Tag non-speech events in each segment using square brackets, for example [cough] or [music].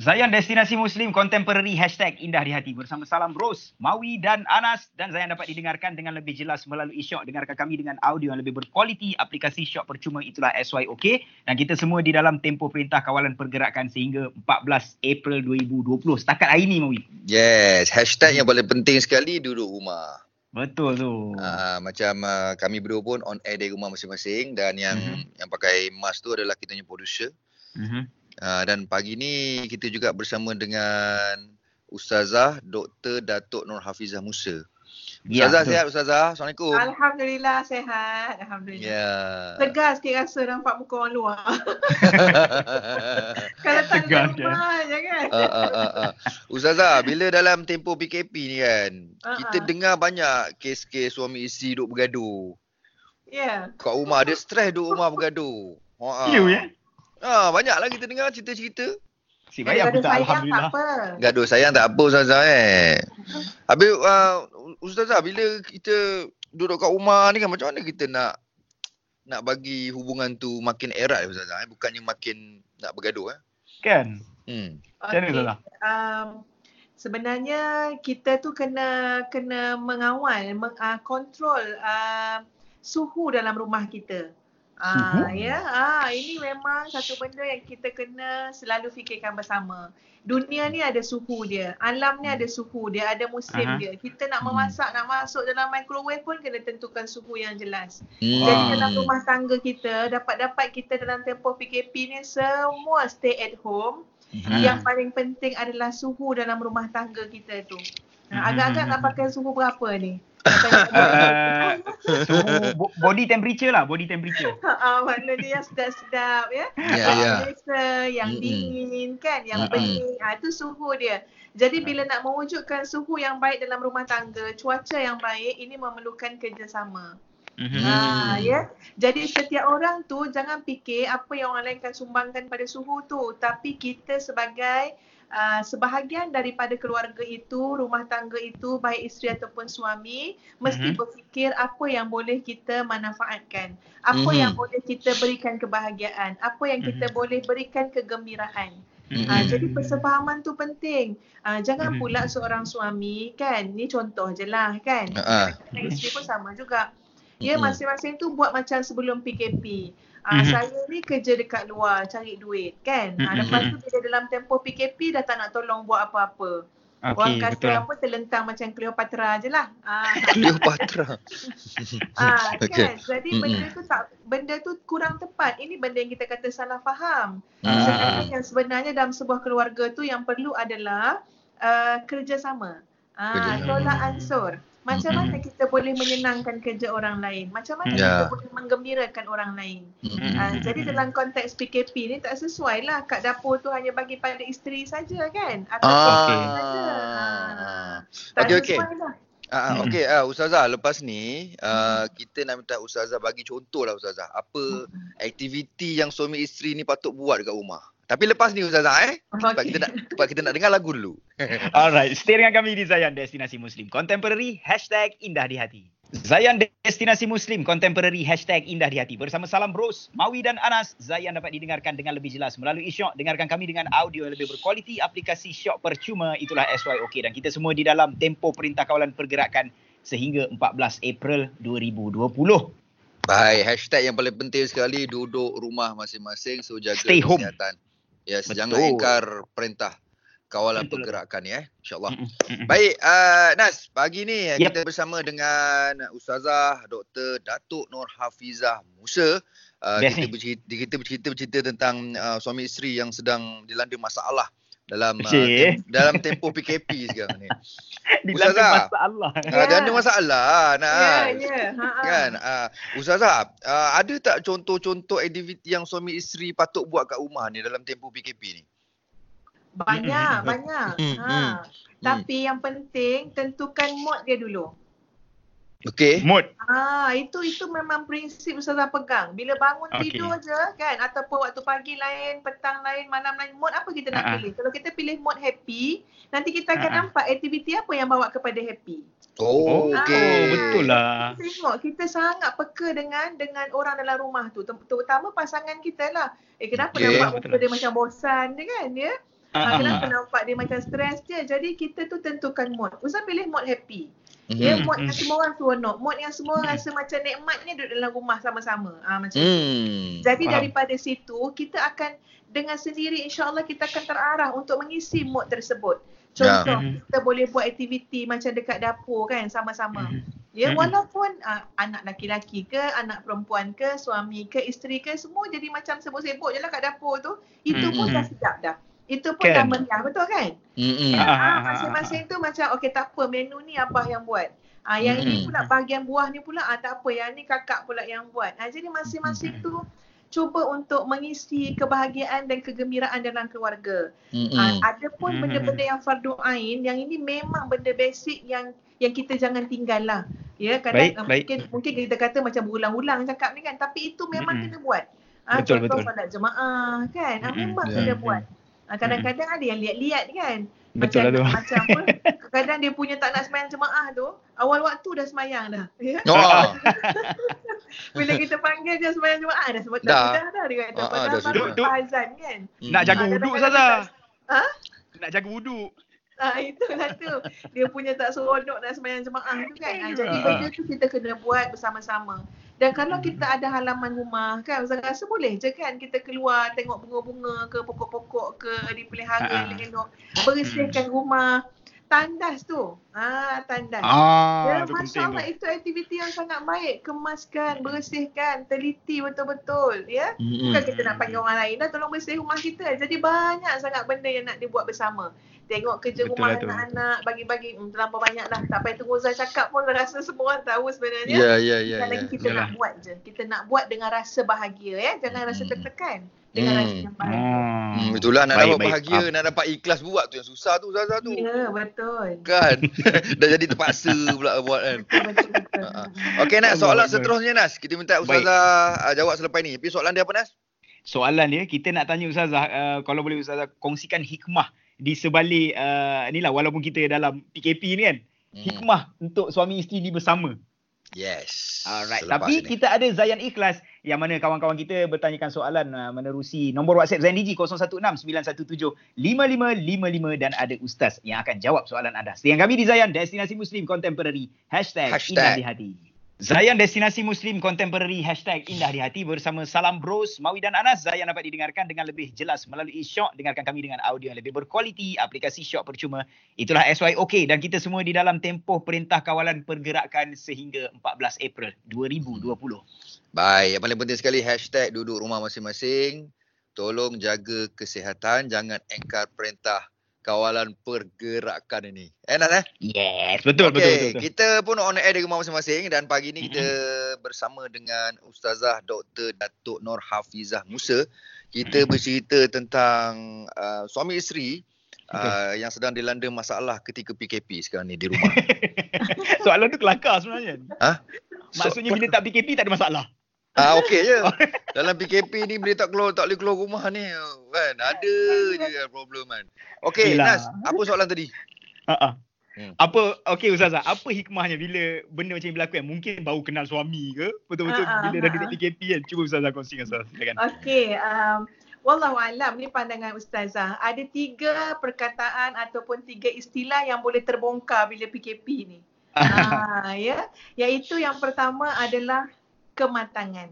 Zayan Destinasi Muslim Contemporary Hashtag Indah di Hati bersama Salam Ros, Mawi dan Anas dan Zayan dapat didengarkan dengan lebih jelas melalui Syok. Dengarkan kami dengan audio yang lebih berkualiti aplikasi Syok percuma itulah SYOK dan kita semua di dalam tempoh perintah kawalan pergerakan sehingga 14 April 2020 setakat hari ini Mawi. Yes, hashtag yang paling penting sekali duduk rumah. Betul tu. Uh, macam uh, kami berdua pun on air dari rumah masing-masing dan yang mm-hmm. yang pakai mask tu adalah kita punya producer. Mhm. Uh, dan pagi ni kita juga bersama dengan Ustazah Dr. Datuk Nur Hafizah Musa. Ya, Ustazah ya, sihat Ustazah? Assalamualaikum. Alhamdulillah sihat. Alhamdulillah. Ya. Tegas sikit rasa nampak muka orang luar. [laughs] Kalau tak ada rumah je kan. Uh, uh, uh, uh. Ustazah, bila dalam tempoh PKP ni kan, uh-uh. kita dengar banyak kes-kes suami isteri duduk bergaduh. Ya. Yeah. Kat rumah, dia stres duduk rumah bergaduh. Ha. Ya, ya. Ah, banyaklah kita dengar cerita-cerita. Si bayar pun tak alhamdulillah. Gaduh sayang tak apa ustazah eh. Habis uh, ustazah bila kita duduk kat rumah ni kan macam mana kita nak nak bagi hubungan tu makin erat ustazah eh bukannya makin nak bergaduh eh. Kan? Hmm. Macam okay. mana um, sebenarnya kita tu kena kena mengawal meng, uh, kontrol uh, suhu dalam rumah kita. Ah ya, ah ini memang satu benda yang kita kena selalu fikirkan bersama. Dunia ni ada suhu dia, alam ni ada suhu dia, ada musim uh-huh. dia. Kita nak hmm. memasak, nak masuk dalam microwave pun kena tentukan suhu yang jelas. Hmm. Jadi dalam rumah tangga kita, dapat-dapat kita dalam tempoh PKP ni semua stay at home. Uh-huh. Yang paling penting adalah suhu dalam rumah tangga kita tu. Uh, agak-agak nak pakai suhu berapa ni? Uh, body temperature lah, body temperature. [laughs] Ah, uh, maknanya yang sedap-sedap ya. Yeah, yeah. Biasa, yang mm-hmm. dingin kan, yang mm-hmm. bening. Ah, itu suhu dia. Jadi bila nak mewujudkan suhu yang baik dalam rumah tangga, cuaca yang baik, ini memerlukan kerjasama. Mm-hmm. Ha, ya. Jadi setiap orang tu jangan fikir apa yang orang lain akan sumbangkan pada suhu tu. Tapi kita sebagai uh, sebahagian daripada keluarga itu, rumah tangga itu, baik isteri ataupun suami, mesti mm-hmm. berfikir apa yang boleh kita manfaatkan. Apa mm-hmm. yang boleh kita berikan kebahagiaan. Apa yang kita mm-hmm. boleh berikan kegembiraan. Mm-hmm. Uh, jadi persefahaman tu penting. Uh, jangan mm-hmm. pula seorang suami kan, ni contoh je lah kan. Uh-huh. Isteri pun sama juga. Ya masing-masing tu buat macam sebelum PKP. Ah, mm-hmm. Saya ni kerja dekat luar cari duit kan. Mm-hmm. Ah, lepas tu bila dalam tempoh PKP dah tak nak tolong buat apa-apa. Okay, Orang kata betul. apa terlentang macam Cleopatra je lah. Ah. [laughs] Cleopatra. ah, kan? [laughs] Okay. Jadi mm-hmm. benda tu tak benda tu kurang tepat. Ini benda yang kita kata salah faham. Mm-hmm. Sebenarnya yang sebenarnya dalam sebuah keluarga tu yang perlu adalah uh, kerjasama. Ah, tolak ansur. Macam mana mm-hmm. kita boleh menyenangkan kerja orang lain? Macam mana yeah. kita boleh menggembirakan orang lain? Mm-hmm. Uh, jadi dalam konteks PKP ni tak sesuai lah kat dapur tu hanya bagi pada isteri saja kan? Atau ah. okay. saja. Uh, tak okay, sesuai okay. lah. Uh, okay, uh, Ustazah lepas ni uh, kita nak minta Ustazah bagi contoh lah Ustazah. Apa aktiviti yang suami isteri ni patut buat dekat rumah? Tapi lepas ni Ustazah eh. Sebab okay. kita nak sebab kita nak dengar lagu dulu. [laughs] Alright, stay dengan kami di Zayan Destinasi Muslim Contemporary Hashtag Indah di Hati. Zayan Destinasi Muslim Contemporary Hashtag Indah di Hati. Bersama Salam Bros, Mawi dan Anas. Zayan dapat didengarkan dengan lebih jelas melalui Syok. Dengarkan kami dengan audio yang lebih berkualiti. Aplikasi Syok percuma itulah SYOK. Dan kita semua di dalam tempo perintah kawalan pergerakan sehingga 14 April 2020. Baik, hashtag yang paling penting sekali duduk rumah masing-masing so jaga Stay kesihatan. Home. Yes, Betul. jangan ingkar perintah kawalan Betul. pergerakan ya, eh. insyaallah. Baik, uh, Nas, pagi ni yep. kita bersama dengan Ustazah Dr. Datuk Nur Hafizah Musa. Uh, kita bercerita, kita bercerita bercerita tentang uh, suami isteri yang sedang dilanda masalah dalam uh, tem- dalam tempoh PKP sekarang ni. [laughs] Dilanda masalah. Uh, yeah. Dilanda masalah. Nah, yeah, yeah. Ha-ha. Kan? Uh, Ustazah, uh, ada tak contoh-contoh aktiviti yang suami isteri patut buat kat rumah ni dalam tempoh PKP ni? Banyak, banyak. ha. Tapi yang penting tentukan mood dia dulu. Okay. Mood. Ah, itu itu memang prinsip Ustazah pegang. Bila bangun okay. tidur je kan ataupun waktu pagi lain, petang lain, malam lain, mood apa kita nak uh-huh. pilih? Kalau kita pilih mood happy, nanti kita akan uh-huh. nampak aktiviti apa yang bawa kepada happy. Oh, okey. Oh, betul lah. Tengok kita sangat peka dengan dengan orang dalam rumah tu, terutama pasangan kita lah. Eh kenapa okay. nampak muka dia macam bosan dia kan, ya? Uh, kenapa nampak dia macam stres je. Jadi kita tu tentukan mood. Ustaz pilih mood happy. Ya, mm-hmm. mood yang semua orang seronok. Mood yang semua mm-hmm. rasa macam nikmatnya duduk dalam rumah sama-sama. Ah macam mm. Jadi Faham. daripada situ kita akan dengan sendiri insya-Allah kita akan terarah untuk mengisi mood tersebut. Contoh yeah. kita boleh buat aktiviti macam dekat dapur kan sama-sama. Mm-hmm. Ya walaupun uh, anak laki-laki ke, anak perempuan ke, suami ke, isteri ke semua jadi macam sibuk-sibuk je lah kat dapur tu. Itu mm-hmm. pun dah sedap dah. Itu pun kan. dah meriah, betul kan? Mm-hmm. Ha, masing-masing tu macam okey tak apa menu ni abah yang buat. Ah yang mm-hmm. ini pula bahagian buah ni pula ah tak apa yang ni kakak pula yang buat. Ah jadi masing-masing mm-hmm. tu cuba untuk mengisi kebahagiaan dan kegembiraan dalam keluarga. Mm-hmm. Ah ada pun benda-benda yang fardu ain yang ini memang benda basic yang yang kita jangan tinggal lah. Ya kadang baik, uh, baik. mungkin mungkin kita kata macam berulang-ulang cakap ni kan tapi itu memang mm-hmm. kena buat. Ah betul, contoh betul. solat jemaah kan. Ah memang mm-hmm. kena yeah. buat. Ah, kadang-kadang ada yang lihat-lihat kan. Betul macam, lah tu. Macam apa. [laughs] Kadang dia punya tak nak semayang jemaah tu. Awal waktu dah semayang dah. Ya? Oh. [laughs] Bila kita panggil dia semayang jemaah dah. Sebab dah. dah dah dia kata. Uh, uh, baru duduk, azan kan. Hmm. Nak jaga wuduk Saza. Ha? Nak jaga wuduk. Ah itulah tu. Dia punya tak seronok nak semayang jemaah tu kan. Ah, jadi benda tu kita kena buat bersama-sama. Dan kalau kita ada halaman rumah kan, Ustaz rasa boleh je kan kita keluar tengok bunga-bunga ke pokok-pokok ke dipelihara uh-huh. elok bersihkan rumah. Tandas tu. Ah, tandas. Ah, ya, Masya Allah, itu aktiviti yang sangat baik. Kemaskan, bersihkan, teliti betul-betul. Ya? Mm-hmm. Bukan kita nak panggil orang lain dah tolong bersih rumah kita. Jadi banyak sangat benda yang nak dibuat bersama tengok kerja Betul rumah lah anak-anak bagi-bagi hmm, terlampau banyak lah tak payah tunggu Zai cakap pun rasa semua orang tahu sebenarnya ya ya ya lagi ya. kita Yalah. nak buat je kita nak buat dengan rasa bahagia ya jangan hmm. rasa tertekan dengan hmm. rasa yang bahagia hmm. hmm. itulah nak baik, dapat baik. bahagia nak dapat ikhlas buat tu yang susah tu Zaza tu. Ya betul. Kan? [laughs] [laughs] Dah jadi terpaksa pula buat kan. Betul betul ha, ha. okey Nas soalan seterusnya Nas. Kita minta Ustazah uh, jawab selepas ni tapi soalan dia apa Nas? Soalan dia kita nak tanya Ustazah uh, kalau boleh Ustazah kongsikan hikmah di sebalik uh, ni lah walaupun kita dalam PKP ni kan. Hmm. hikmah untuk suami isteri ni bersama yes alright Selepas tapi ini. kita ada Zayan Ikhlas yang mana kawan-kawan kita bertanyakan soalan uh, menerusi nombor WhatsApp Zayan DG 0169175555 dan ada ustaz yang akan jawab soalan anda setia kami di Zayan Destinasi Muslim Contemporary Hashtag, Hashtag. Indah di Hati Zayan Destinasi Muslim Contemporary Hashtag Indah di Hati bersama Salam Bros, Mawi dan Anas. Zayan dapat didengarkan dengan lebih jelas melalui Shock. Dengarkan kami dengan audio yang lebih berkualiti. Aplikasi Shock percuma. Itulah SYOK dan kita semua di dalam tempoh Perintah Kawalan Pergerakan sehingga 14 April 2020. Baik, yang paling penting sekali hashtag duduk rumah masing-masing. Tolong jaga kesihatan, jangan engkar perintah kawalan pergerakan ini. Eh Nas eh? Yes, betul, okay. betul, betul, betul. Kita pun on air di rumah masing-masing dan pagi ni kita mm-hmm. bersama dengan Ustazah Dr. Datuk Nur Hafizah Musa. Kita mm-hmm. bercerita tentang uh, suami isteri uh, yang sedang dilanda masalah ketika PKP sekarang ni di rumah. [laughs] Soalan tu kelakar sebenarnya. Ha? Maksudnya so, bila tak PKP tak ada masalah. Ah [laughs] okey je. Dalam PKP ni bila tak keluar tak boleh keluar rumah ni kan. Ada je problem kan. Okey Nas, apa soalan tadi? Ha ah. Hmm. Apa okey ustazah, apa hikmahnya bila benda macam ni berlaku kan? Mungkin baru kenal suami ke? Betul-betul uh-uh. bila dah duduk PKP kan? Cuba ustazah kongsikan ustazah. Silakan. Okey, um Wallahu alam ni pandangan ustazah. Ada tiga perkataan ataupun tiga istilah yang boleh terbongkar bila PKP ni. [laughs] ah ya, iaitu yang pertama adalah kematangan.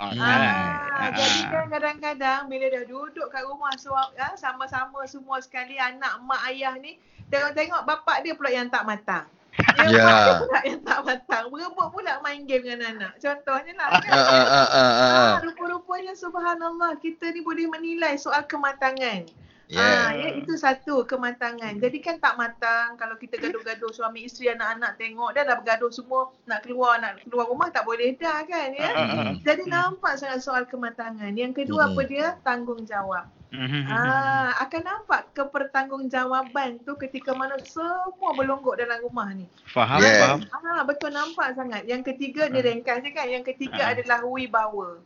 Ah, ah, jadi kan kadang-kadang bila dah duduk kat rumah so, ya, sama-sama semua sekali anak, mak, ayah ni tengok-tengok bapak dia pula yang tak matang. Dia yeah. pula yang tak matang. Berebut pula main game dengan anak. Contohnya lah kan. Uh, uh, uh, uh, uh. Ah, rupa-rupanya subhanallah kita ni boleh menilai soal kematangan. Yeah. Ah, ya, itu satu kematangan. Jadi kan tak matang kalau kita gaduh-gaduh suami isteri anak-anak tengok dah dah bergaduh semua nak keluar nak keluar rumah tak boleh dah kan ya. Uh-huh. Jadi nampak sangat soal kematangan. Yang kedua uh-huh. apa dia? Tanggungjawab. Uh-huh. Ah, akan nampak kepertanggungjawaban tu ketika mana semua berlonggok dalam rumah ni. Faham, yeah. faham. Ah, betul nampak sangat. Yang ketiga uh-huh. dia ringkas je kan. Yang ketiga uh-huh. adalah wibawa.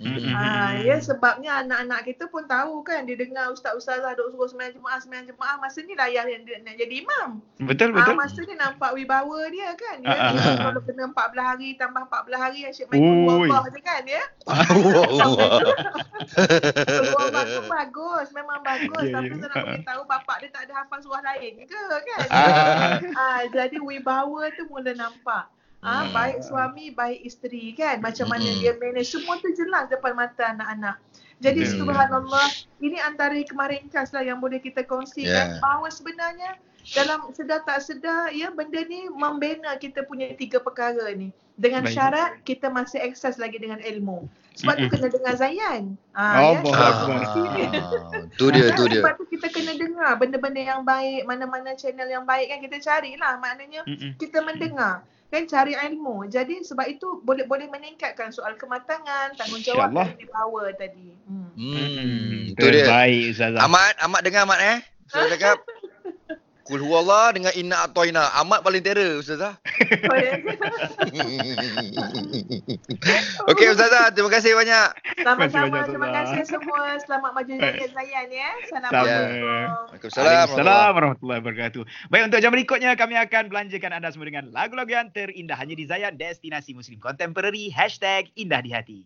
Mm-hmm. Ha, ya sebabnya anak-anak kita pun tahu kan dia dengar ustaz-ustazah duk suruh sembahyang jemaah sembahyang jemaah masa ni lah yang dia nak jadi imam. Betul betul. Ha, masa ni nampak wibawa dia kan. Ya, uh, uh, kalau kena 14 hari tambah 14 hari asyik main Allah je kan ya. [laughs] Allah tu bagus, memang bagus yeah, tapi yeah. nak bagi tahu bapak dia tak ada hafal surah lain ke kan. ha, jadi wibawa tu mula nampak. Ah, hmm. baik suami, baik isteri kan. Macam mana hmm. dia manage semua tu jelas depan mata anak-anak. Jadi hmm. subhanallah, ini antara kemarin kas lah yang boleh kita kongsikan yeah. bahawa sebenarnya dalam sedar tak sedar ya benda ni membina kita punya tiga perkara ni. Dengan baik. syarat kita masih akses lagi dengan ilmu. Sebab tu kena dengar Zayan. Ah, oh, ya. Ah, tu dia, tu dia. Sebab tu kita kena dengar benda-benda yang baik, mana-mana channel yang baik kan kita carilah. Maknanya mm-hmm. kita mendengar kan cari ilmu. Jadi sebab itu boleh boleh meningkatkan soal kematangan, tanggungjawab dan power tadi. Hmm. hmm. Itu dia. Baik Ustazah. Amat, amat dengar Amat eh. Saya cakap [laughs] Kul huwallah dengan inna atoina. Amat paling terror Ustazah. [laughs] Oh, ya. [laughs] Okey Ustazah, terima kasih banyak. Sama-sama, terima kasih semua. Selamat maju jaya Zayan ya. Assalamualaikum. Waalaikumsalam warahmatullahi wabarakatuh. Baik, untuk jam berikutnya kami akan belanjakan anda semua dengan lagu-lagu yang terindah hanya di Zayan Destinasi Muslim Contemporary Indah di Hati.